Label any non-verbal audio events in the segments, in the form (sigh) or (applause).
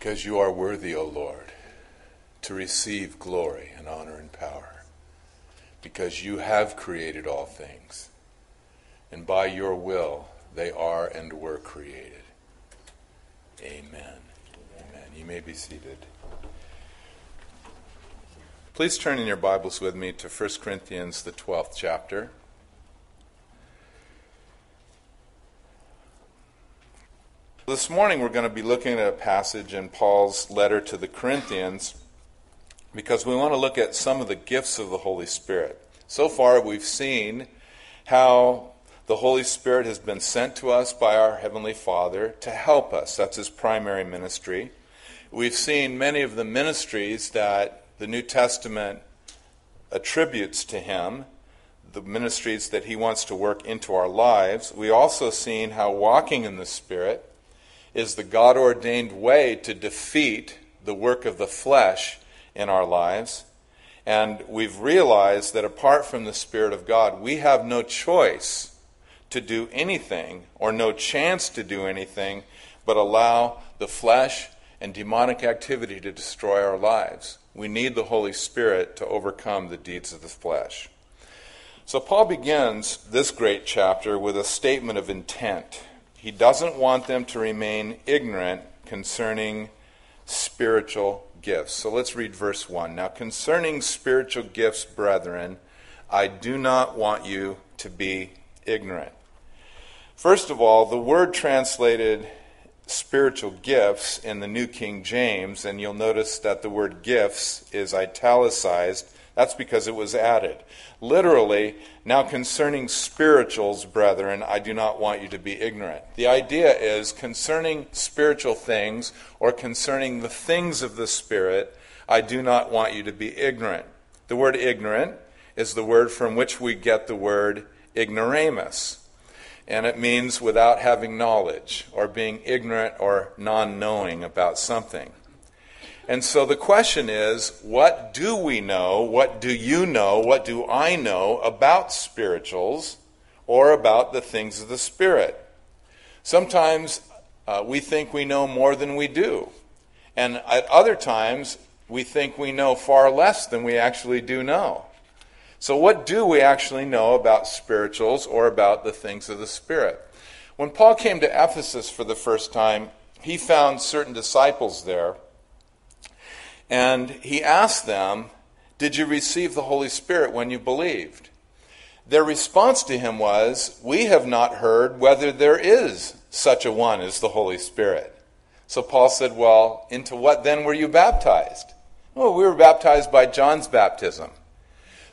because you are worthy, O Lord, to receive glory and honor and power, because you have created all things, and by your will they are and were created. Amen. Amen. You may be seated. Please turn in your Bibles with me to 1 Corinthians, the 12th chapter. This morning we're going to be looking at a passage in Paul's letter to the Corinthians because we want to look at some of the gifts of the Holy Spirit. So far we've seen how the Holy Spirit has been sent to us by our Heavenly Father to help us. That's his primary ministry. We've seen many of the ministries that the New Testament attributes to him, the ministries that he wants to work into our lives. We also seen how walking in the Spirit is the God ordained way to defeat the work of the flesh in our lives. And we've realized that apart from the Spirit of God, we have no choice to do anything or no chance to do anything but allow the flesh and demonic activity to destroy our lives. We need the Holy Spirit to overcome the deeds of the flesh. So, Paul begins this great chapter with a statement of intent. He doesn't want them to remain ignorant concerning spiritual gifts. So let's read verse 1. Now, concerning spiritual gifts, brethren, I do not want you to be ignorant. First of all, the word translated spiritual gifts in the New King James, and you'll notice that the word gifts is italicized that's because it was added. Literally, now concerning spirituals, brethren, I do not want you to be ignorant. The idea is concerning spiritual things or concerning the things of the Spirit, I do not want you to be ignorant. The word ignorant is the word from which we get the word ignoramus. And it means without having knowledge or being ignorant or non knowing about something. And so the question is what do we know? What do you know? What do I know about spirituals or about the things of the Spirit? Sometimes uh, we think we know more than we do. And at other times, we think we know far less than we actually do know. So, what do we actually know about spirituals or about the things of the Spirit? When Paul came to Ephesus for the first time, he found certain disciples there and he asked them, Did you receive the Holy Spirit when you believed? Their response to him was, We have not heard whether there is such a one as the Holy Spirit. So Paul said, Well, into what then were you baptized? Well, we were baptized by John's baptism.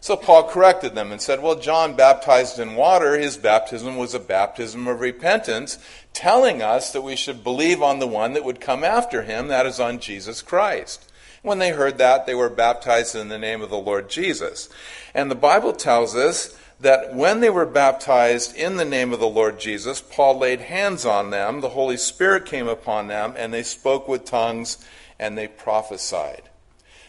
So Paul corrected them and said, Well, John baptized in water. His baptism was a baptism of repentance, telling us that we should believe on the one that would come after him, that is, on Jesus Christ. When they heard that, they were baptized in the name of the Lord Jesus. And the Bible tells us that when they were baptized in the name of the Lord Jesus, Paul laid hands on them, the Holy Spirit came upon them, and they spoke with tongues and they prophesied.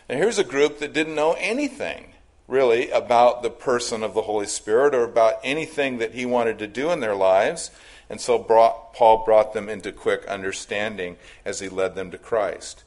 Now, here's a group that didn't know anything, really, about the person of the Holy Spirit or about anything that he wanted to do in their lives. And so brought, Paul brought them into quick understanding as he led them to Christ.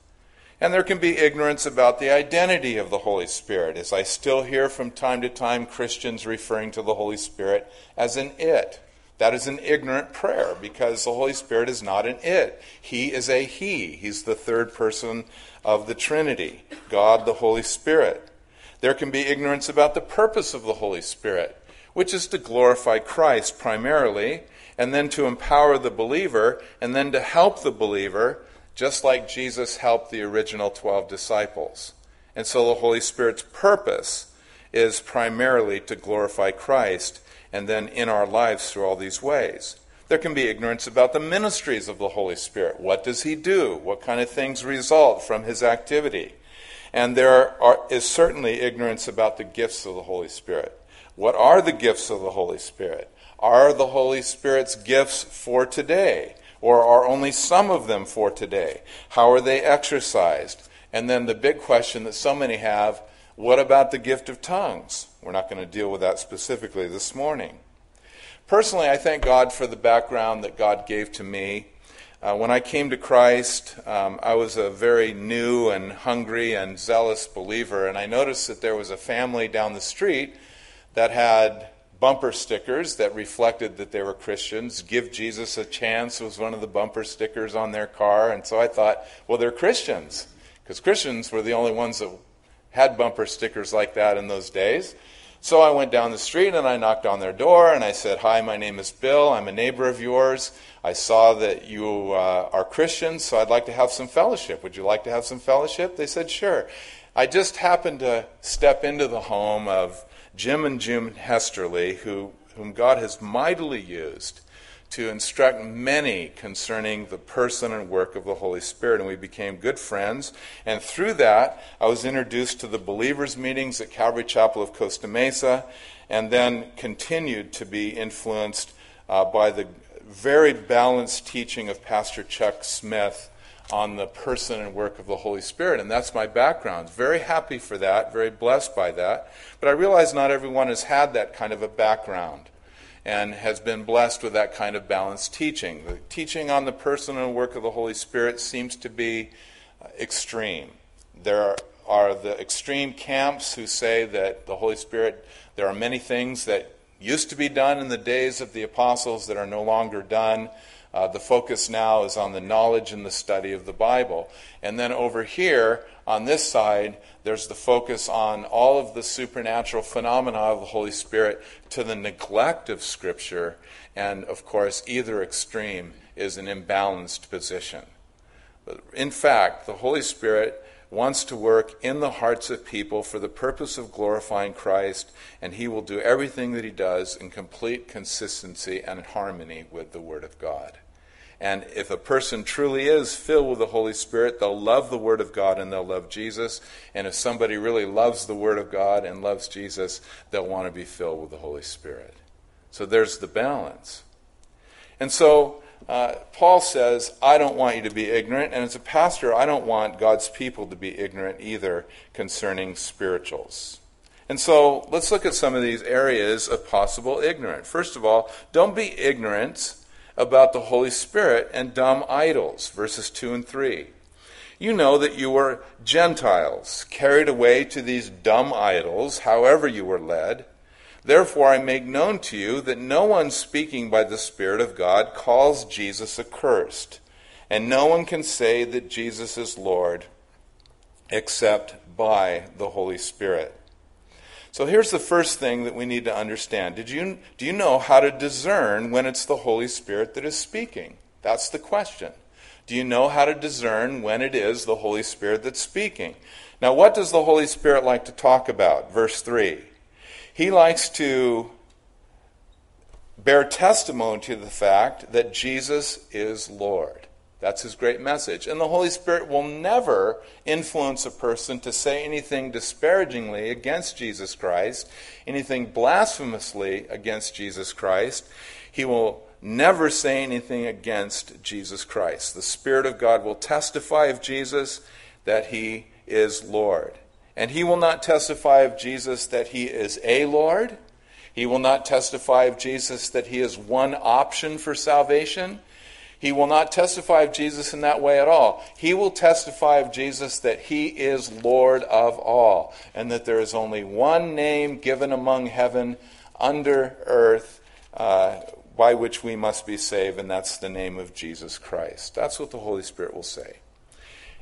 And there can be ignorance about the identity of the Holy Spirit, as I still hear from time to time Christians referring to the Holy Spirit as an it. That is an ignorant prayer because the Holy Spirit is not an it. He is a He. He's the third person of the Trinity God, the Holy Spirit. There can be ignorance about the purpose of the Holy Spirit, which is to glorify Christ primarily, and then to empower the believer, and then to help the believer just like Jesus helped the original 12 disciples. And so the Holy Spirit's purpose is primarily to glorify Christ and then in our lives through all these ways. There can be ignorance about the ministries of the Holy Spirit. What does he do? What kind of things result from his activity? And there are, is certainly ignorance about the gifts of the Holy Spirit. What are the gifts of the Holy Spirit? Are the Holy Spirit's gifts for today? Or are only some of them for today? How are they exercised? And then the big question that so many have what about the gift of tongues? We're not going to deal with that specifically this morning. Personally, I thank God for the background that God gave to me Uh, when I came to Christ, um, I was a very new and hungry and zealous believer, and I noticed that there was a family down the street that had bumper stickers that reflected that they were Christians. Give Jesus a Chance was one of the bumper stickers on their car. And so I thought, well, they're Christians, because Christians were the only ones that had bumper stickers like that in those days. So I went down the street and I knocked on their door and I said, Hi, my name is Bill. I'm a neighbor of yours. I saw that you uh, are Christians, so I'd like to have some fellowship. Would you like to have some fellowship? They said, Sure. I just happened to step into the home of Jim and Jim Hesterly, who, whom God has mightily used to instruct many concerning the person and work of the Holy Spirit. And we became good friends. And through that, I was introduced to the believers' meetings at Calvary Chapel of Costa Mesa, and then continued to be influenced uh, by the very balanced teaching of Pastor Chuck Smith on the person and work of the Holy Spirit. And that's my background. Very happy for that, very blessed by that. But I realize not everyone has had that kind of a background and has been blessed with that kind of balanced teaching. The teaching on the person and work of the Holy Spirit seems to be uh, extreme. There are the extreme camps who say that the Holy Spirit, there are many things that used to be done in the days of the apostles that are no longer done. Uh, the focus now is on the knowledge and the study of the Bible. And then over here, on this side, there's the focus on all of the supernatural phenomena of the Holy Spirit to the neglect of Scripture. And of course, either extreme is an imbalanced position. But in fact, the Holy Spirit wants to work in the hearts of people for the purpose of glorifying Christ, and he will do everything that he does in complete consistency and harmony with the Word of God. And if a person truly is filled with the Holy Spirit, they'll love the Word of God and they'll love Jesus. And if somebody really loves the Word of God and loves Jesus, they'll want to be filled with the Holy Spirit. So there's the balance. And so uh, Paul says, I don't want you to be ignorant. And as a pastor, I don't want God's people to be ignorant either concerning spirituals. And so let's look at some of these areas of possible ignorance. First of all, don't be ignorant about the Holy Spirit and dumb idols, verses 2 and 3. You know that you were Gentiles, carried away to these dumb idols, however you were led. Therefore, I make known to you that no one speaking by the Spirit of God calls Jesus accursed, and no one can say that Jesus is Lord except by the Holy Spirit. So here's the first thing that we need to understand. Did you, do you know how to discern when it's the Holy Spirit that is speaking? That's the question. Do you know how to discern when it is the Holy Spirit that's speaking? Now, what does the Holy Spirit like to talk about? Verse 3. He likes to bear testimony to the fact that Jesus is Lord. That's his great message. And the Holy Spirit will never influence a person to say anything disparagingly against Jesus Christ, anything blasphemously against Jesus Christ. He will never say anything against Jesus Christ. The Spirit of God will testify of Jesus that he is Lord. And he will not testify of Jesus that he is a Lord. He will not testify of Jesus that he is one option for salvation. He will not testify of Jesus in that way at all. He will testify of Jesus that he is Lord of all, and that there is only one name given among heaven, under earth, uh, by which we must be saved, and that's the name of Jesus Christ. That's what the Holy Spirit will say.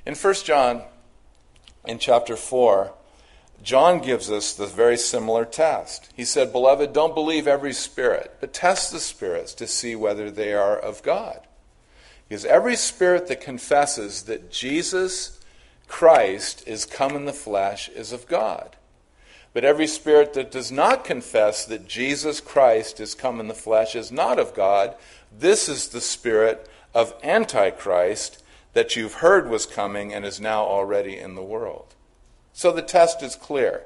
In 1 John, in chapter 4, John gives us the very similar test. He said, Beloved, don't believe every spirit, but test the spirits to see whether they are of God. Because every spirit that confesses that Jesus Christ is come in the flesh is of God. But every spirit that does not confess that Jesus Christ is come in the flesh is not of God. This is the spirit of Antichrist that you've heard was coming and is now already in the world. So the test is clear.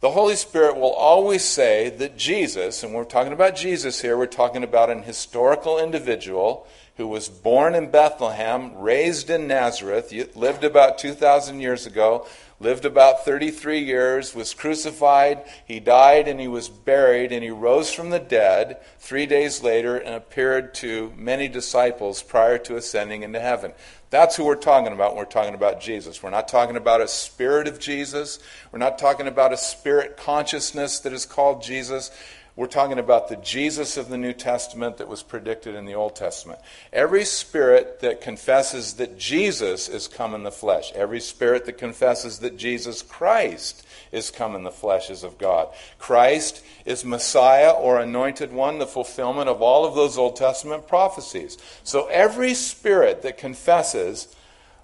The Holy Spirit will always say that Jesus, and we're talking about Jesus here, we're talking about an historical individual who was born in Bethlehem, raised in Nazareth, lived about 2,000 years ago, lived about 33 years, was crucified, he died, and he was buried, and he rose from the dead three days later and appeared to many disciples prior to ascending into heaven. That's who we're talking about when we're talking about Jesus. We're not talking about a spirit of Jesus. We're not talking about a spirit consciousness that is called Jesus. We're talking about the Jesus of the New Testament that was predicted in the Old Testament. Every spirit that confesses that Jesus is come in the flesh, every spirit that confesses that Jesus Christ is come in the flesh is of God. Christ is Messiah or anointed one, the fulfillment of all of those Old Testament prophecies. So every spirit that confesses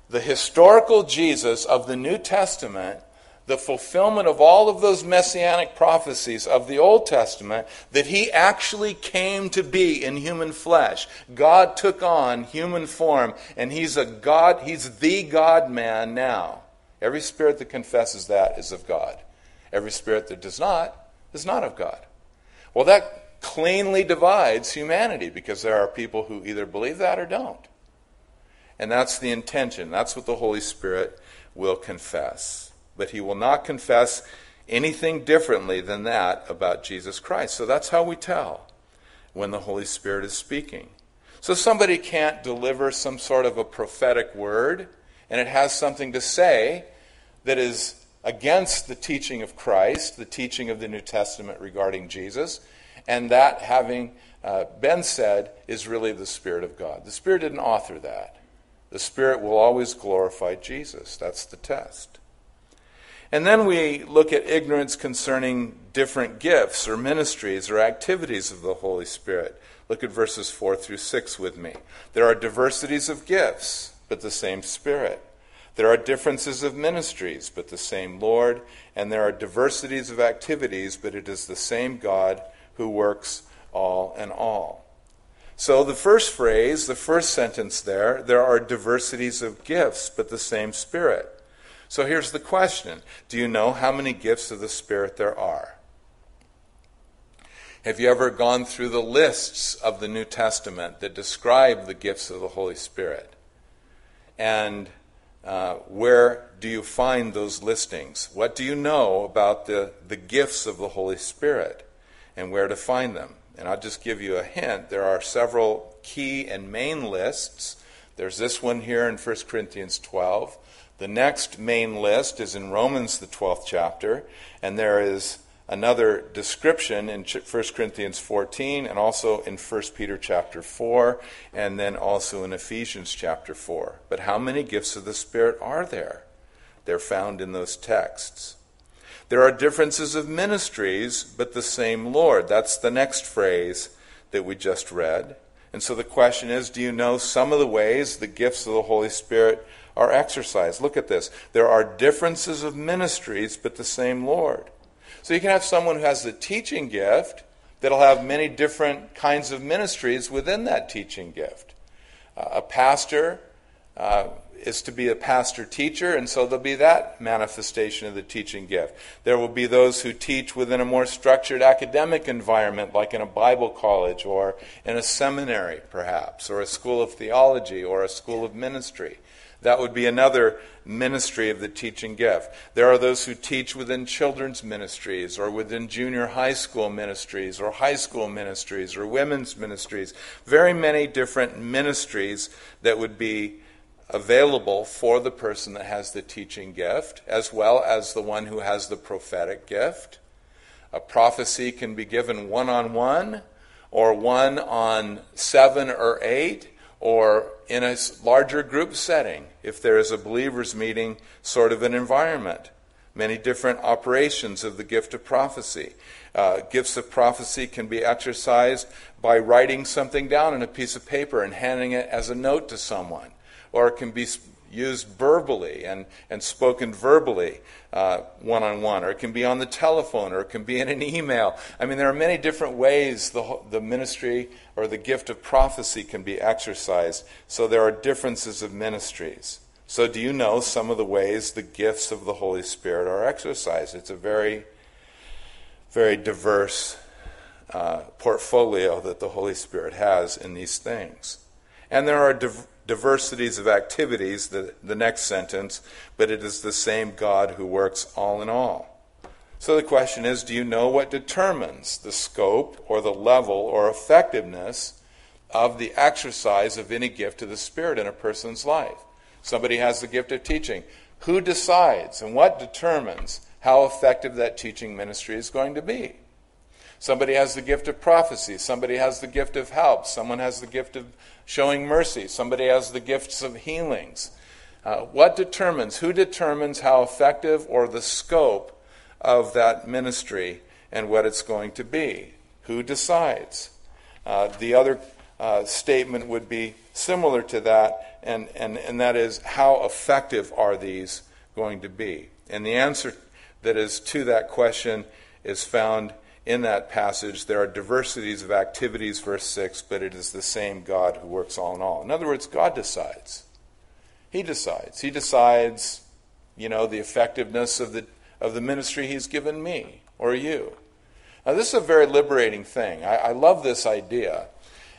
the historical Jesus of the New Testament the fulfillment of all of those messianic prophecies of the Old Testament that he actually came to be in human flesh. God took on human form, and he's a God, he's the God man now. Every spirit that confesses that is of God. Every spirit that does not is not of God. Well, that cleanly divides humanity because there are people who either believe that or don't. And that's the intention. That's what the Holy Spirit will confess but he will not confess anything differently than that about Jesus Christ. So that's how we tell when the Holy Spirit is speaking. So somebody can't deliver some sort of a prophetic word and it has something to say that is against the teaching of Christ, the teaching of the New Testament regarding Jesus, and that having uh, been said is really the Spirit of God. The Spirit didn't author that. The Spirit will always glorify Jesus. That's the test. And then we look at ignorance concerning different gifts or ministries or activities of the Holy Spirit. Look at verses 4 through 6 with me. There are diversities of gifts, but the same Spirit. There are differences of ministries, but the same Lord. And there are diversities of activities, but it is the same God who works all and all. So the first phrase, the first sentence there, there are diversities of gifts, but the same Spirit. So here's the question Do you know how many gifts of the Spirit there are? Have you ever gone through the lists of the New Testament that describe the gifts of the Holy Spirit? And uh, where do you find those listings? What do you know about the, the gifts of the Holy Spirit and where to find them? And I'll just give you a hint. There are several key and main lists. There's this one here in 1 Corinthians 12. The next main list is in Romans, the 12th chapter, and there is another description in 1 Corinthians 14 and also in 1 Peter chapter 4 and then also in Ephesians chapter 4. But how many gifts of the Spirit are there? They're found in those texts. There are differences of ministries, but the same Lord. That's the next phrase that we just read. And so the question is do you know some of the ways the gifts of the Holy Spirit are exercised. Look at this. There are differences of ministries, but the same Lord. So you can have someone who has the teaching gift that'll have many different kinds of ministries within that teaching gift. Uh, a pastor uh, is to be a pastor teacher, and so there'll be that manifestation of the teaching gift. There will be those who teach within a more structured academic environment, like in a Bible college or in a seminary, perhaps, or a school of theology or a school of ministry. That would be another ministry of the teaching gift. There are those who teach within children's ministries or within junior high school ministries or high school ministries or women's ministries. Very many different ministries that would be available for the person that has the teaching gift, as well as the one who has the prophetic gift. A prophecy can be given one on one, or one on seven or eight, or in a larger group setting, if there is a believers' meeting sort of an environment. Many different operations of the gift of prophecy. Uh, gifts of prophecy can be exercised by writing something down on a piece of paper and handing it as a note to someone, or it can be used verbally and, and spoken verbally one on one, or it can be on the telephone, or it can be in an email. I mean, there are many different ways the, the ministry or the gift of prophecy can be exercised. So there are differences of ministries. So, do you know some of the ways the gifts of the Holy Spirit are exercised? It's a very, very diverse uh, portfolio that the Holy Spirit has in these things. And there are div- diversities of activities, the, the next sentence, but it is the same God who works all in all. So the question is do you know what determines the scope or the level or effectiveness of the exercise of any gift of the Spirit in a person's life? Somebody has the gift of teaching. Who decides and what determines how effective that teaching ministry is going to be? Somebody has the gift of prophecy. Somebody has the gift of help. Someone has the gift of showing mercy. Somebody has the gifts of healings. Uh, what determines, who determines how effective or the scope of that ministry and what it's going to be? Who decides? Uh, the other uh, statement would be similar to that, and, and, and that is how effective are these going to be? And the answer that is to that question is found in that passage, there are diversities of activities, verse 6, but it is the same God who works all in all. In other words, God decides. He decides. He decides, you know, the effectiveness of the, of the ministry He's given me or you. Now, this is a very liberating thing. I, I love this idea.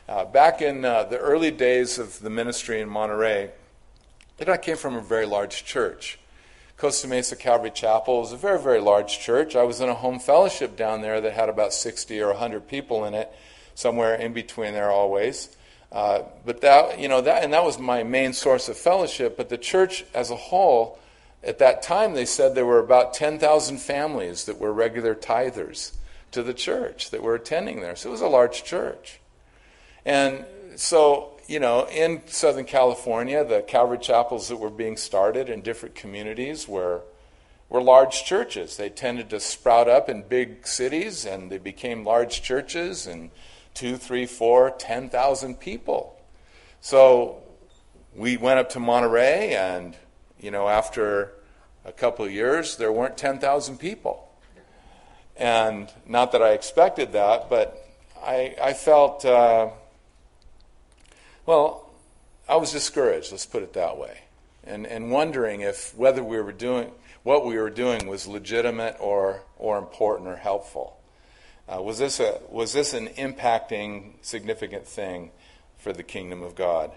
Uh, back in uh, the early days of the ministry in Monterey, I came from a very large church. Costa Mesa Calvary Chapel is a very, very large church. I was in a home fellowship down there that had about 60 or 100 people in it, somewhere in between there always. Uh, but that, you know, that, and that was my main source of fellowship. But the church as a whole, at that time, they said there were about 10,000 families that were regular tithers to the church that were attending there. So it was a large church. And so you know, in Southern California, the Calvary chapels that were being started in different communities were, were large churches. They tended to sprout up in big cities, and they became large churches, and two, three, four, ten thousand people. So we went up to Monterey, and you know, after a couple of years, there weren't ten thousand people. And not that I expected that, but I, I felt. Uh, well, I was discouraged, let's put it that way, and, and wondering if whether we were doing what we were doing was legitimate or, or important or helpful. Uh, was, this a, was this an impacting, significant thing for the kingdom of God?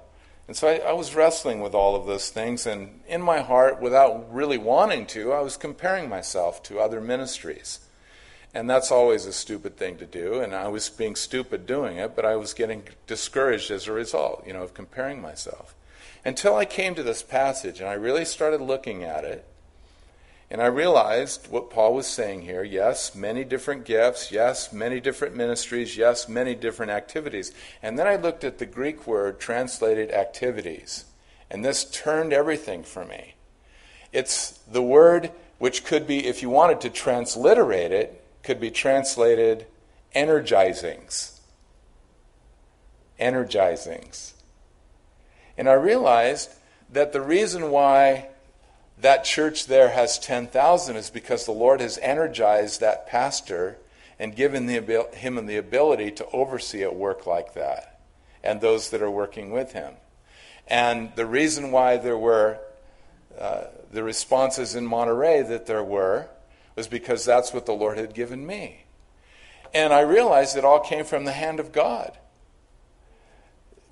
And so I, I, was wrestling with all of those things, and in my heart, without really wanting to, I was comparing myself to other ministries. And that's always a stupid thing to do, and I was being stupid doing it, but I was getting discouraged as a result, you know, of comparing myself. Until I came to this passage and I really started looking at it, and I realized what Paul was saying here yes, many different gifts, yes, many different ministries, yes, many different activities. And then I looked at the Greek word translated activities, and this turned everything for me. It's the word which could be, if you wanted to transliterate it, could be translated energizings. Energizings. And I realized that the reason why that church there has 10,000 is because the Lord has energized that pastor and given the, him the ability to oversee a work like that and those that are working with him. And the reason why there were uh, the responses in Monterey that there were was because that's what the Lord had given me. And I realized it all came from the hand of God.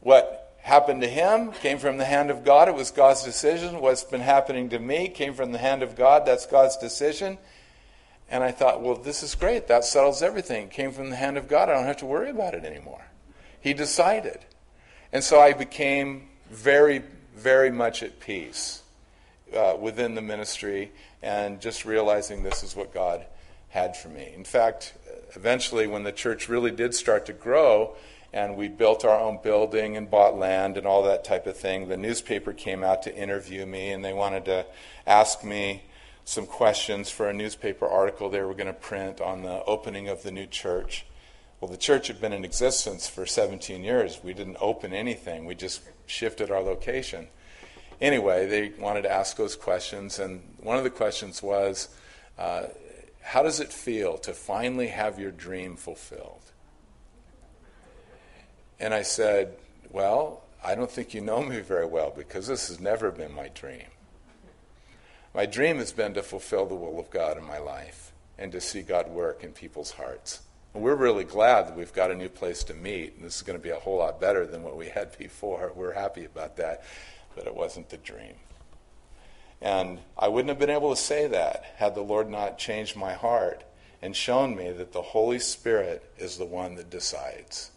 What happened to him came from the hand of God. It was God's decision. What's been happening to me came from the hand of God. That's God's decision. And I thought, well, this is great. That settles everything. It came from the hand of God. I don't have to worry about it anymore. He decided. And so I became very, very much at peace uh, within the ministry and just realizing this is what God had for me. In fact, eventually, when the church really did start to grow, and we built our own building and bought land and all that type of thing, the newspaper came out to interview me, and they wanted to ask me some questions for a newspaper article they were going to print on the opening of the new church. Well, the church had been in existence for 17 years. We didn't open anything, we just shifted our location anyway, they wanted to ask those questions, and one of the questions was, uh, How does it feel to finally have your dream fulfilled? And I said, Well, I don't think you know me very well because this has never been my dream. My dream has been to fulfill the will of God in my life and to see God work in people's hearts. We're really glad that we've got a new place to meet, and this is going to be a whole lot better than what we had before. We're happy about that, but it wasn't the dream. And I wouldn't have been able to say that had the Lord not changed my heart and shown me that the Holy Spirit is the one that decides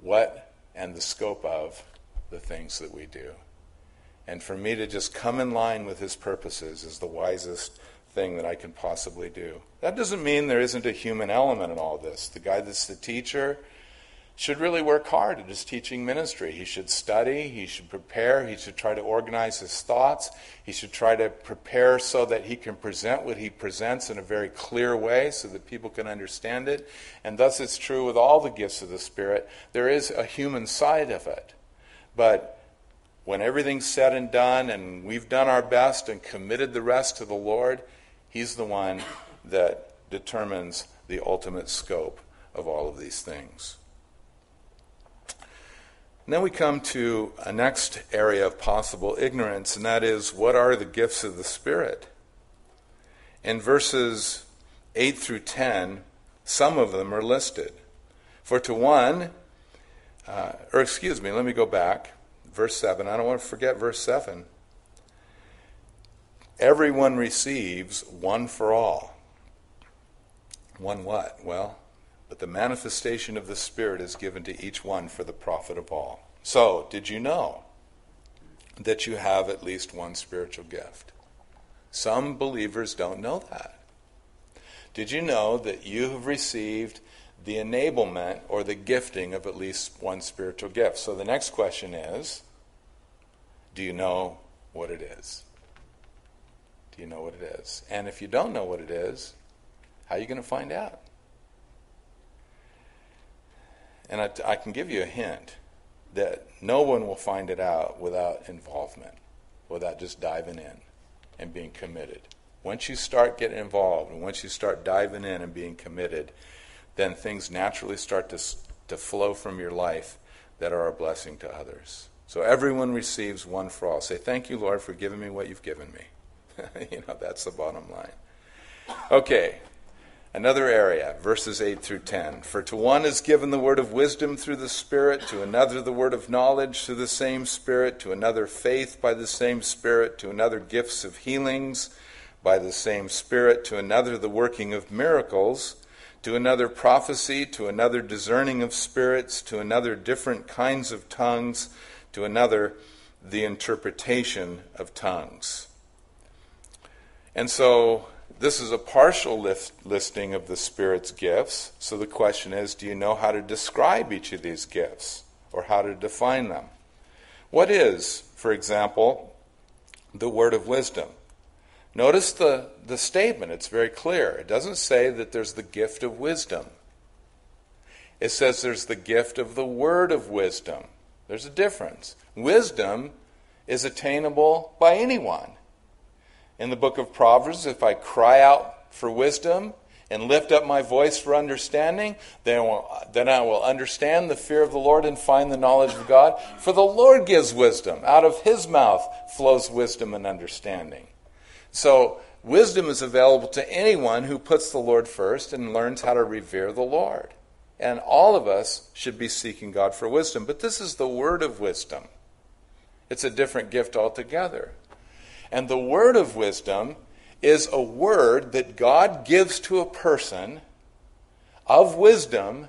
what and the scope of the things that we do. And for me to just come in line with His purposes is the wisest thing that I can possibly do. That doesn't mean there isn't a human element in all this. The guy that's the teacher should really work hard at his teaching ministry. He should study, he should prepare, he should try to organize his thoughts, he should try to prepare so that he can present what he presents in a very clear way so that people can understand it. And thus it's true with all the gifts of the Spirit. There is a human side of it. But when everything's said and done and we've done our best and committed the rest to the Lord, He's the one that determines the ultimate scope of all of these things. And then we come to a next area of possible ignorance, and that is what are the gifts of the Spirit? In verses 8 through 10, some of them are listed. For to one, uh, or excuse me, let me go back. Verse 7. I don't want to forget verse 7. Everyone receives one for all. One what? Well, but the manifestation of the Spirit is given to each one for the profit of all. So, did you know that you have at least one spiritual gift? Some believers don't know that. Did you know that you have received the enablement or the gifting of at least one spiritual gift? So the next question is do you know what it is? Do you know what it is? And if you don't know what it is, how are you going to find out? And I, I can give you a hint that no one will find it out without involvement, without just diving in and being committed. Once you start getting involved and once you start diving in and being committed, then things naturally start to, to flow from your life that are a blessing to others. So everyone receives one for all. Say, Thank you, Lord, for giving me what you've given me. (laughs) you know, that's the bottom line. Okay, another area, verses 8 through 10. For to one is given the word of wisdom through the Spirit, to another the word of knowledge through the same Spirit, to another faith by the same Spirit, to another gifts of healings by the same Spirit, to another the working of miracles to another prophecy, to another discerning of spirits, to another different kinds of tongues, to another the interpretation of tongues. And so this is a partial list, listing of the Spirit's gifts. So the question is do you know how to describe each of these gifts or how to define them? What is, for example, the word of wisdom? Notice the, the statement, it's very clear. It doesn't say that there's the gift of wisdom, it says there's the gift of the word of wisdom. There's a difference. Wisdom is attainable by anyone. In the book of Proverbs, if I cry out for wisdom and lift up my voice for understanding, then, will, then I will understand the fear of the Lord and find the knowledge of God. For the Lord gives wisdom. Out of his mouth flows wisdom and understanding. So, wisdom is available to anyone who puts the Lord first and learns how to revere the Lord. And all of us should be seeking God for wisdom. But this is the word of wisdom, it's a different gift altogether. And the word of wisdom is a word that God gives to a person of wisdom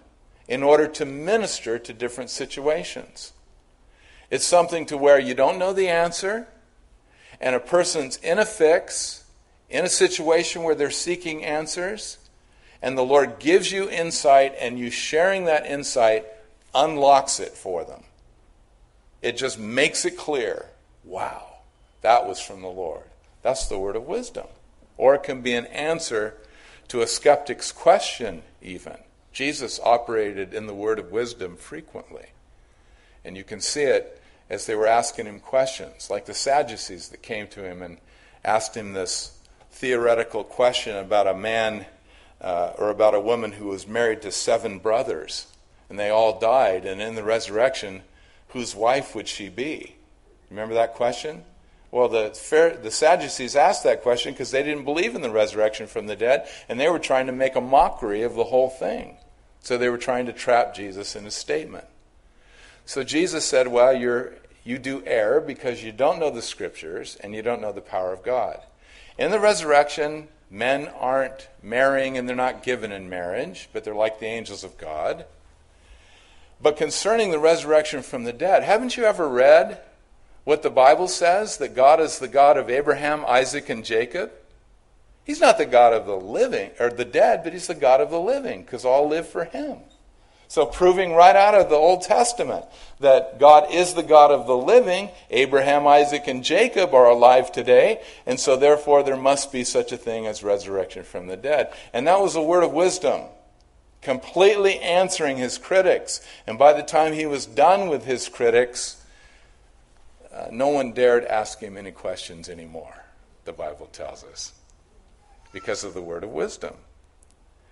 in order to minister to different situations. It's something to where you don't know the answer, and a person's in a fix, in a situation where they're seeking answers, and the Lord gives you insight, and you sharing that insight unlocks it for them. It just makes it clear wow, that was from the Lord. That's the word of wisdom. Or it can be an answer to a skeptic's question, even. Jesus operated in the word of wisdom frequently. And you can see it as they were asking him questions, like the Sadducees that came to him and asked him this theoretical question about a man uh, or about a woman who was married to seven brothers, and they all died, and in the resurrection, whose wife would she be? Remember that question? Well, the, the Sadducees asked that question because they didn't believe in the resurrection from the dead, and they were trying to make a mockery of the whole thing. So they were trying to trap Jesus in his statement. So Jesus said, Well, you're, you do err because you don't know the scriptures and you don't know the power of God. In the resurrection, men aren't marrying and they're not given in marriage, but they're like the angels of God. But concerning the resurrection from the dead, haven't you ever read what the Bible says that God is the God of Abraham, Isaac, and Jacob? He's not the God of the living or the dead, but he's the God of the living because all live for him. So, proving right out of the Old Testament that God is the God of the living, Abraham, Isaac, and Jacob are alive today, and so therefore there must be such a thing as resurrection from the dead. And that was a word of wisdom, completely answering his critics. And by the time he was done with his critics, uh, no one dared ask him any questions anymore, the Bible tells us, because of the word of wisdom.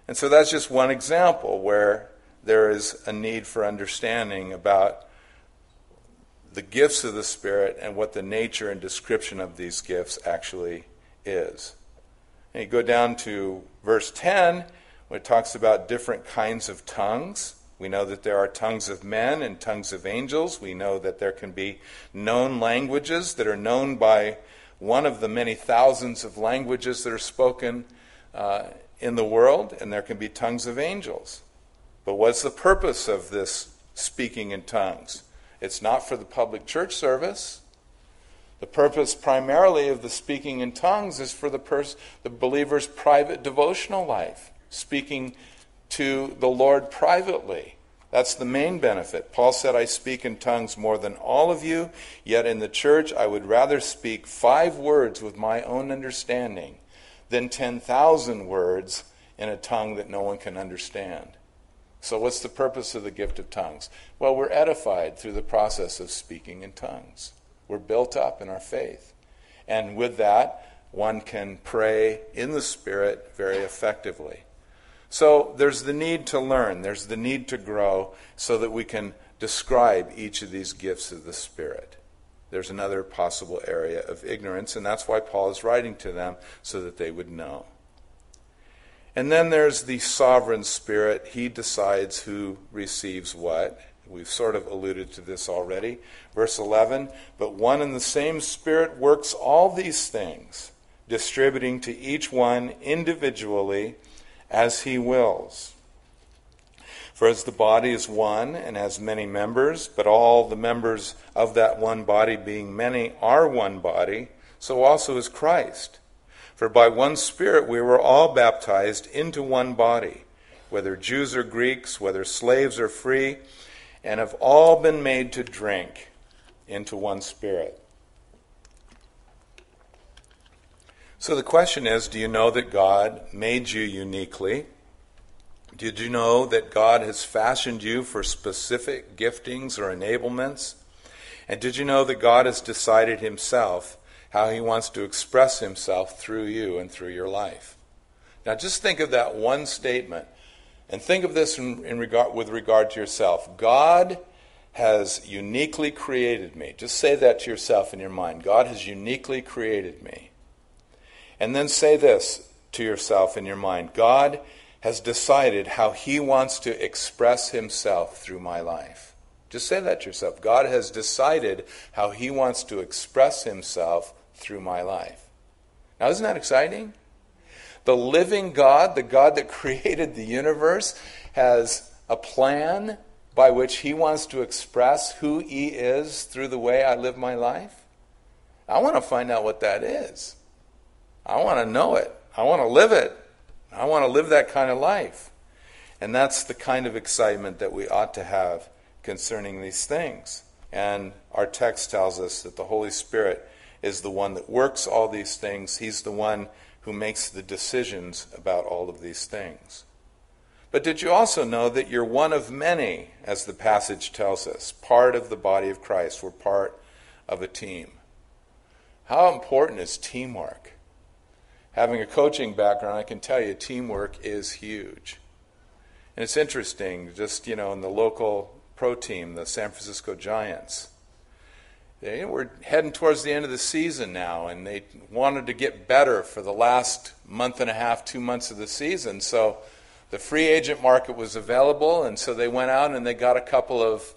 And so that's just one example where there is a need for understanding about the gifts of the Spirit and what the nature and description of these gifts actually is. And you go down to verse 10, where it talks about different kinds of tongues. We know that there are tongues of men and tongues of angels. We know that there can be known languages that are known by one of the many thousands of languages that are spoken uh, in the world, and there can be tongues of angels. But what's the purpose of this speaking in tongues? It's not for the public church service. The purpose primarily of the speaking in tongues is for the, pers- the believer's private devotional life, speaking to the Lord privately. That's the main benefit. Paul said, I speak in tongues more than all of you, yet in the church I would rather speak five words with my own understanding than 10,000 words in a tongue that no one can understand. So, what's the purpose of the gift of tongues? Well, we're edified through the process of speaking in tongues. We're built up in our faith. And with that, one can pray in the Spirit very effectively. So there's the need to learn, there's the need to grow so that we can describe each of these gifts of the Spirit. There's another possible area of ignorance, and that's why Paul is writing to them so that they would know. And then there's the sovereign Spirit. He decides who receives what. We've sort of alluded to this already. Verse 11 But one and the same Spirit works all these things, distributing to each one individually as he wills. For as the body is one and has many members, but all the members of that one body, being many, are one body, so also is Christ. For by one Spirit we were all baptized into one body, whether Jews or Greeks, whether slaves or free, and have all been made to drink into one Spirit. So the question is do you know that God made you uniquely? Did you know that God has fashioned you for specific giftings or enablements? And did you know that God has decided Himself how He wants to express Himself through you and through your life? Now, just think of that one statement and think of this in, in regard, with regard to yourself. God has uniquely created me. Just say that to yourself in your mind. God has uniquely created me. And then say this to yourself in your mind God has decided how he wants to express himself through my life. Just say that to yourself. God has decided how he wants to express himself through my life. Now, isn't that exciting? The living God, the God that (laughs) created the universe, has a plan by which he wants to express who he is through the way I live my life. I want to find out what that is. I want to know it. I want to live it. I want to live that kind of life. And that's the kind of excitement that we ought to have concerning these things. And our text tells us that the Holy Spirit is the one that works all these things. He's the one who makes the decisions about all of these things. But did you also know that you're one of many, as the passage tells us, part of the body of Christ? We're part of a team. How important is teamwork? Having a coaching background, I can tell you teamwork is huge. And it's interesting, just, you know, in the local pro team, the San Francisco Giants, they were heading towards the end of the season now, and they wanted to get better for the last month and a half, two months of the season. So the free agent market was available, and so they went out and they got a couple of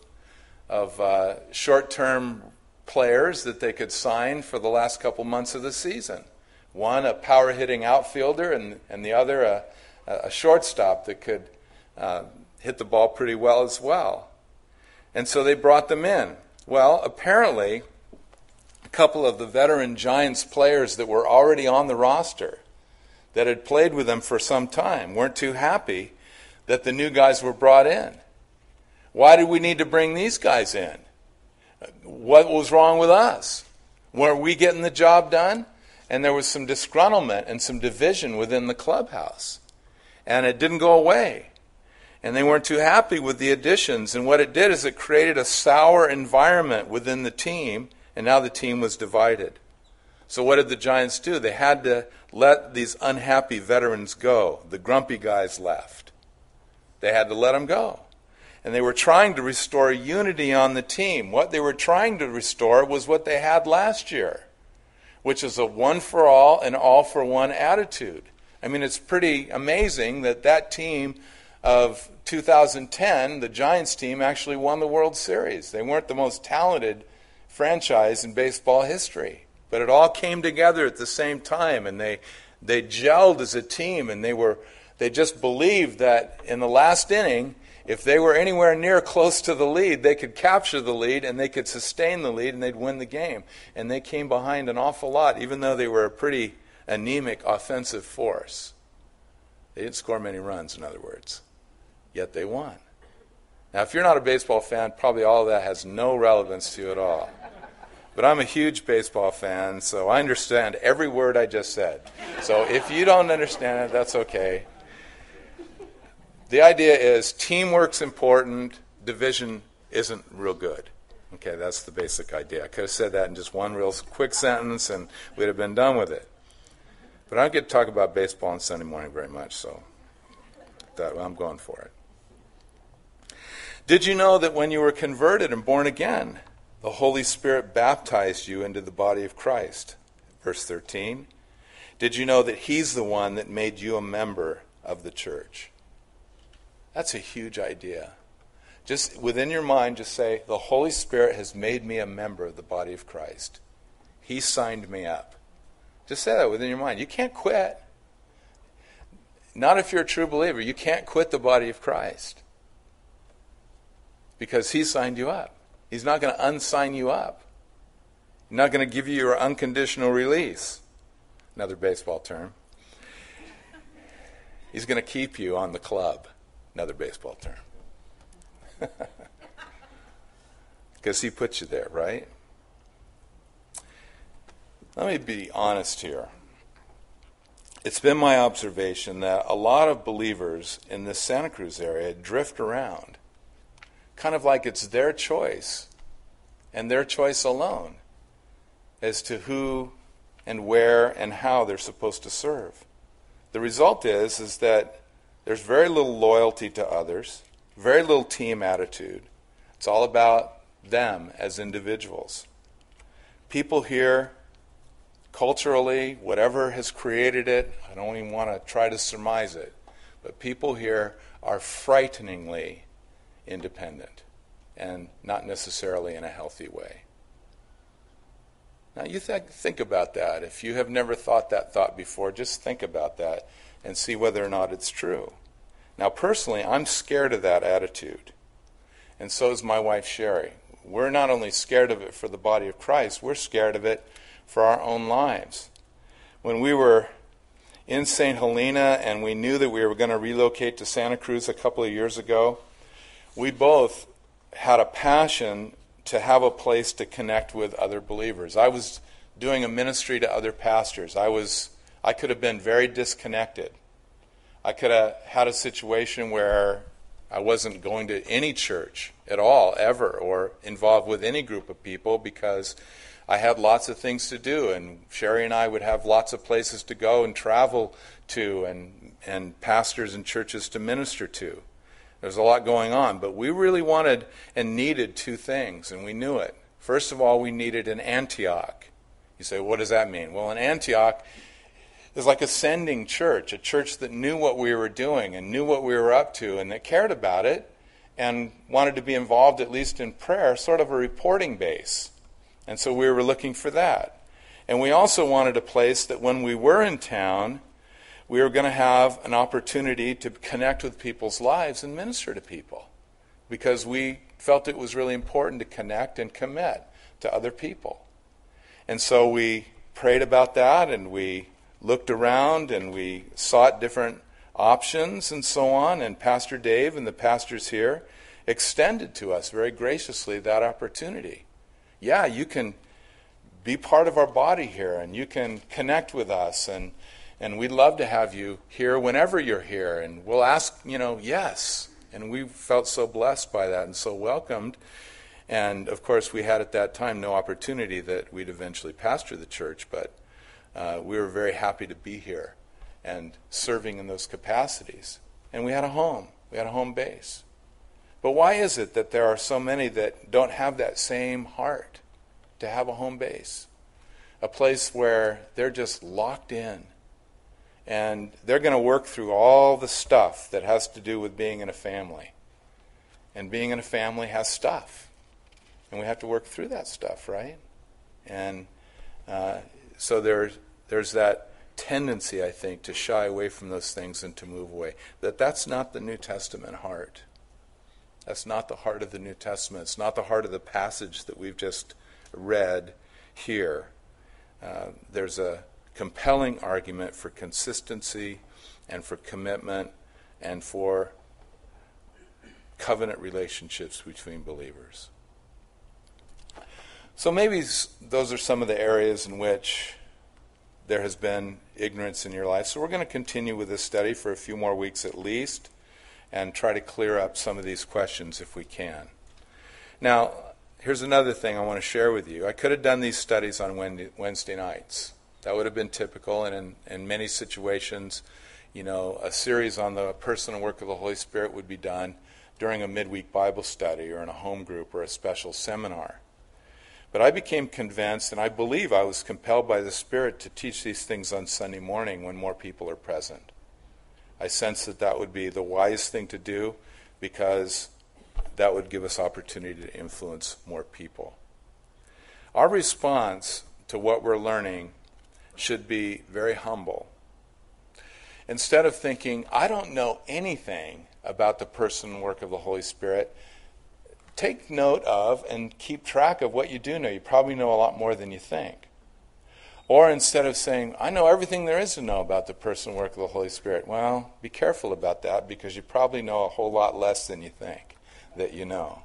of uh, short-term players that they could sign for the last couple months of the season. One a power hitting outfielder, and and the other a a shortstop that could uh, hit the ball pretty well as well. And so they brought them in. Well, apparently, a couple of the veteran Giants players that were already on the roster that had played with them for some time weren't too happy that the new guys were brought in. Why did we need to bring these guys in? What was wrong with us? Weren't we getting the job done? And there was some disgruntlement and some division within the clubhouse. And it didn't go away and they weren't too happy with the additions. And what it did is it created a sour environment within the team, and now the team was divided. So, what did the Giants do? They had to let these unhappy veterans go. The grumpy guys left. They had to let them go. And they were trying to restore unity on the team. What they were trying to restore was what they had last year, which is a one for all and all for one attitude. I mean, it's pretty amazing that that team of 2010, the Giants team actually won the World Series. They weren't the most talented franchise in baseball history, but it all came together at the same time, and they they gelled as a team, and they were they just believed that in the last inning, if they were anywhere near close to the lead, they could capture the lead and they could sustain the lead and they'd win the game. And they came behind an awful lot, even though they were a pretty anemic offensive force. They didn't score many runs, in other words yet they won. Now, if you're not a baseball fan, probably all of that has no relevance to you at all. But I'm a huge baseball fan, so I understand every word I just said. So if you don't understand it, that's okay. The idea is teamwork's important, division isn't real good. Okay, that's the basic idea. I could have said that in just one real quick sentence and we'd have been done with it. But I don't get to talk about baseball on Sunday morning very much, so that, I'm going for it. Did you know that when you were converted and born again, the Holy Spirit baptized you into the body of Christ? Verse 13. Did you know that He's the one that made you a member of the church? That's a huge idea. Just within your mind, just say, The Holy Spirit has made me a member of the body of Christ. He signed me up. Just say that within your mind. You can't quit. Not if you're a true believer. You can't quit the body of Christ because He signed you up. He's not going to unsign you up. He's not going to give you your unconditional release. Another baseball term. He's going to keep you on the club. Another baseball term. (laughs) Because He put you there, right? Let me be honest here. It's been my observation that a lot of believers in this Santa Cruz area drift around kind of like it's their choice and their choice alone as to who and where and how they're supposed to serve. The result is is that there's very little loyalty to others, very little team attitude. It's all about them as individuals. People here culturally, whatever has created it, I don't even want to try to surmise it, but people here are frighteningly independent and not necessarily in a healthy way. Now, you th- think about that. If you have never thought that thought before, just think about that and see whether or not it's true. Now, personally, I'm scared of that attitude. And so is my wife, Sherry. We're not only scared of it for the body of Christ, we're scared of it for our own lives. When we were in St. Helena and we knew that we were going to relocate to Santa Cruz a couple of years ago, we both had a passion to have a place to connect with other believers. I was doing a ministry to other pastors. I was I could have been very disconnected. I could have had a situation where I wasn't going to any church at all ever or involved with any group of people because I had lots of things to do and Sherry and I would have lots of places to go and travel to and and pastors and churches to minister to. There's a lot going on, but we really wanted and needed two things, and we knew it. First of all, we needed an Antioch. You say, what does that mean? Well, an Antioch is like a sending church, a church that knew what we were doing and knew what we were up to and that cared about it and wanted to be involved at least in prayer, sort of a reporting base. And so we were looking for that. And we also wanted a place that when we were in town, we were going to have an opportunity to connect with people's lives and minister to people because we felt it was really important to connect and commit to other people. And so we prayed about that and we looked around and we sought different options and so on. And Pastor Dave and the pastors here extended to us very graciously that opportunity. Yeah, you can be part of our body here and you can connect with us and and we'd love to have you here whenever you're here. And we'll ask you know yes. And we felt so blessed by that and so welcomed. And of course we had at that time no opportunity that we'd eventually pastor the church but uh, we were very happy to be here and serving in those capacities. And we had a home. We had a home base. But why is it that there are so many that don't have that same heart to have a home base, a place where they're just locked in. And they're going to work through all the stuff that has to do with being in a family. And being in a family has stuff. And we have to work through that stuff, right? And uh, so there's, there's that tendency, I think, to shy away from those things and to move away. That that's not the New Testament heart. That's not the heart of the New Testament. It's not the heart of the passage that we've just read here. Uh, there's a compelling argument for consistency and for commitment and for covenant relationships between believers. So maybe those are some of the areas in which there has been ignorance in your life. So we're going to continue with this study for a few more weeks at least and try to clear up some of these questions if we can. Now, here's another thing I want to share with you. I could have done these studies on Wednesday nights. That would have been typical, and in, in many situations, you know, a series on the person and work of the Holy Spirit would be done during a midweek Bible study or in a home group or a special seminar. But I became convinced, and I believe I was compelled by the Spirit to teach these things on Sunday morning when more people are present. I sense that that would be the wise thing to do because that would give us opportunity to influence more people. Our response to what we're learning should be very humble. Instead of thinking, I don't know anything about the person and work of the Holy Spirit, take note of and keep track of what you do know. You probably know a lot more than you think. Or instead of saying, I know everything there is to know about the person and work of the Holy Spirit, well, be careful about that because you probably know a whole lot less than you think that you know.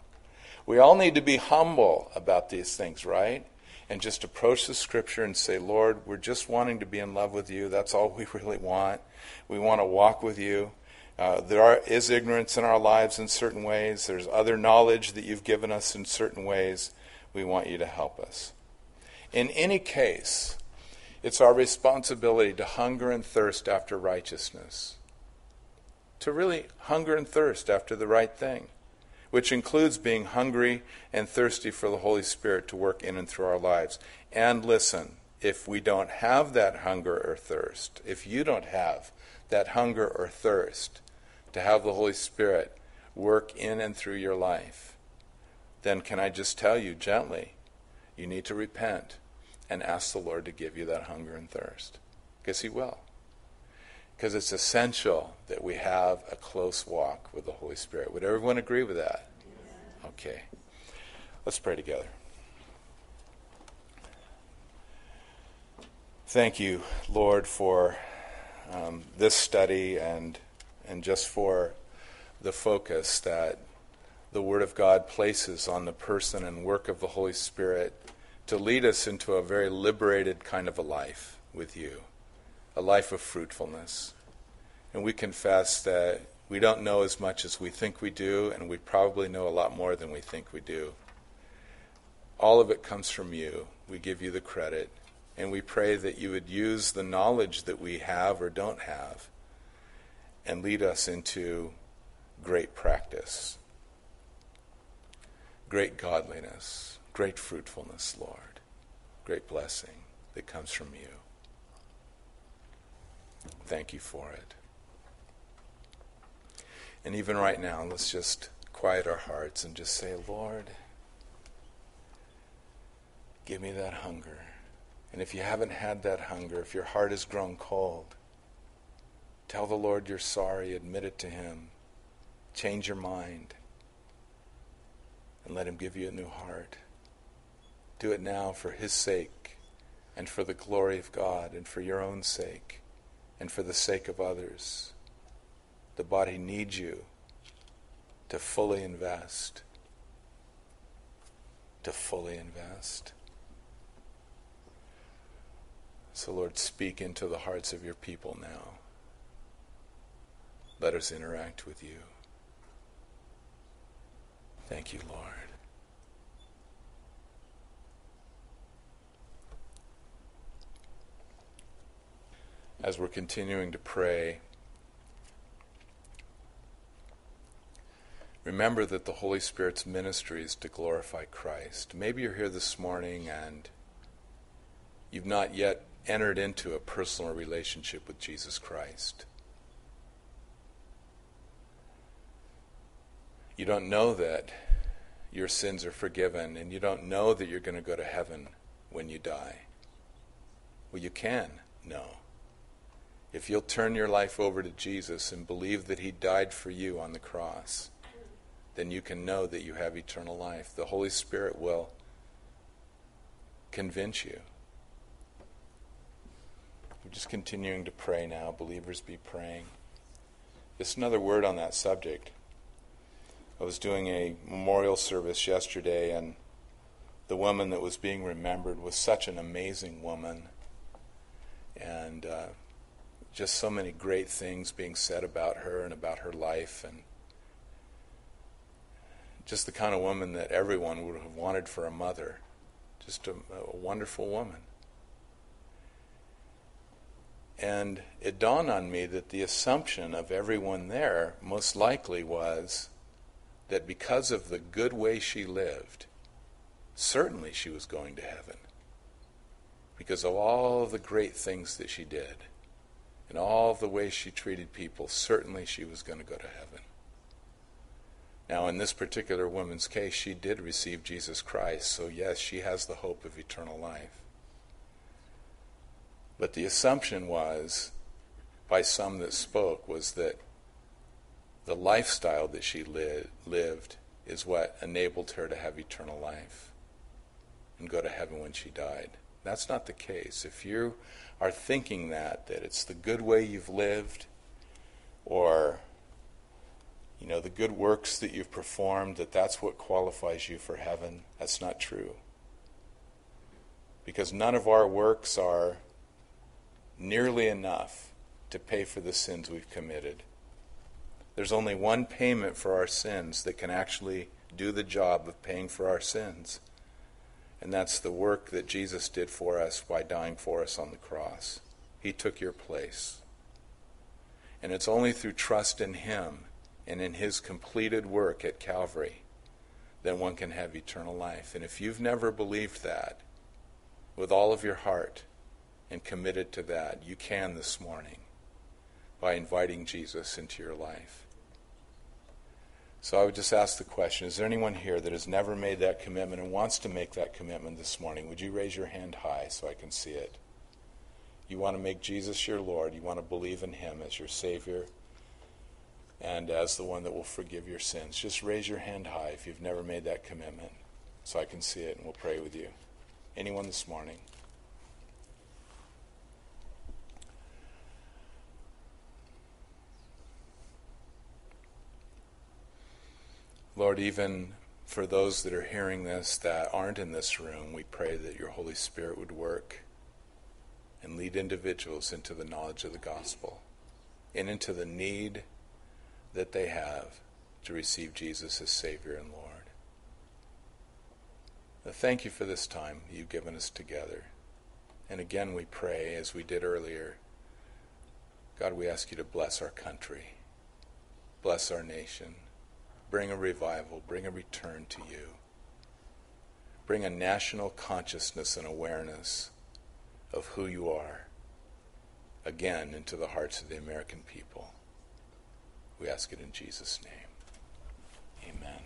We all need to be humble about these things, right? And just approach the scripture and say, Lord, we're just wanting to be in love with you. That's all we (laughs) really want. We want to walk with you. Uh, there are, is ignorance in our lives in certain ways. There's other knowledge that you've given us in certain ways. We want you to help us. In any case, it's our responsibility to hunger and thirst after righteousness, to really hunger and thirst after the right thing which includes being hungry and thirsty for the Holy Spirit to work in and through our lives. And listen, if we don't have that hunger or thirst, if you don't have that hunger or thirst to have the Holy Spirit work in and through your life, then can I just tell you gently, you need to repent and ask the Lord to give you that hunger and thirst. Because He will. Because it's essential that we have a close walk with the Holy Spirit. Would everyone agree with that? Okay. Let's pray together. Thank you, Lord, for um, this study and and just for the focus that the Word of God places on the person and work of the Holy Spirit to lead us into a very liberated kind of a life with you a life of fruitfulness. And we confess that we don't know as much as we think we do, and we probably know a lot more than we think we do. All of it comes from you. We give you the credit, and we pray that you would use the knowledge that we have or don't have and lead us into great practice, great godliness, great fruitfulness, Lord, great blessing that comes from you. Thank you for it. And even right now, let's just quiet our hearts and just say, Lord, give me that hunger. And if you haven't had that hunger, if your heart has grown cold, tell the Lord you're sorry, admit it to Him, change your mind, and let Him give you a new heart. Do it now for His sake and for the glory of God and for your own sake and for the sake of others. The body needs you to fully invest. To fully invest. So, Lord, speak into the hearts of your people now. Let us interact with you. Thank you, Lord. As we're continuing to pray, remember that the Holy Spirit's ministry is to glorify Christ. Maybe you're here this morning and you've not yet entered into a personal relationship with Jesus Christ. You don't know that your sins are forgiven, and you don't know that you're going to go to heaven when you die. Well, you can know. If you'll turn your life over to Jesus and believe that He died for you on the cross, then you can know that you have eternal life. The Holy Spirit will convince you. We're just continuing to pray now. Believers be praying. Just another word on that subject. I was doing a memorial service yesterday, and the woman that was being remembered was such an amazing woman. And uh, just so many great things being said about her and about her life. And just the kind of woman that everyone would have wanted for a mother. Just a, a wonderful woman. And it dawned on me that the assumption of everyone there most likely was that because of the good way she lived, certainly she was going to heaven. Because of all the great things that she did and all the ways she treated people, certainly she was going to go to heaven. Now, in this particular woman's case, she did receive Jesus Christ, so yes, she has the hope of eternal life. But the assumption was, by some that spoke, was that the lifestyle that she li- lived is what enabled her to have eternal life and go to heaven when she died. That's not the case. If you are thinking that, that it's the good way you've lived or you know the good works that you've performed that that's what qualifies you for heaven, that's not true. Because none of our works are nearly enough to pay for the sins we've committed. There's only one payment for our sins that can actually do the job of paying for our sins. And that's the work that Jesus did for us by dying for us on the cross. He took your place. And it's only through trust in Him and in His completed work at Calvary that one can have eternal life. And if you've never believed that with all of your heart and committed to that, you can this morning by inviting Jesus into your life. So I would just ask the question Is there anyone here that has never made that commitment and wants to make that commitment this morning? Would you raise your hand high so I can see it? You want to make Jesus your Lord. You want to believe in Him as your Savior and as the one that will forgive your sins. Just raise your hand high if you've never made that commitment so I can see it and we'll pray with you. Anyone this morning? Lord, even for those that are hearing this that aren't in this room, we pray that your Holy Spirit would work and lead individuals into the knowledge of the gospel and into the need that they have to receive Jesus as Savior and Lord. Thank you for this time you've given us together. And again, we pray, as we did earlier, God, we ask you to bless our country, bless our nation bring a revival, bring a return to you. bring a national consciousness and awareness of who you are again into the hearts of the American people. We ask it in Jesus' name. Amen.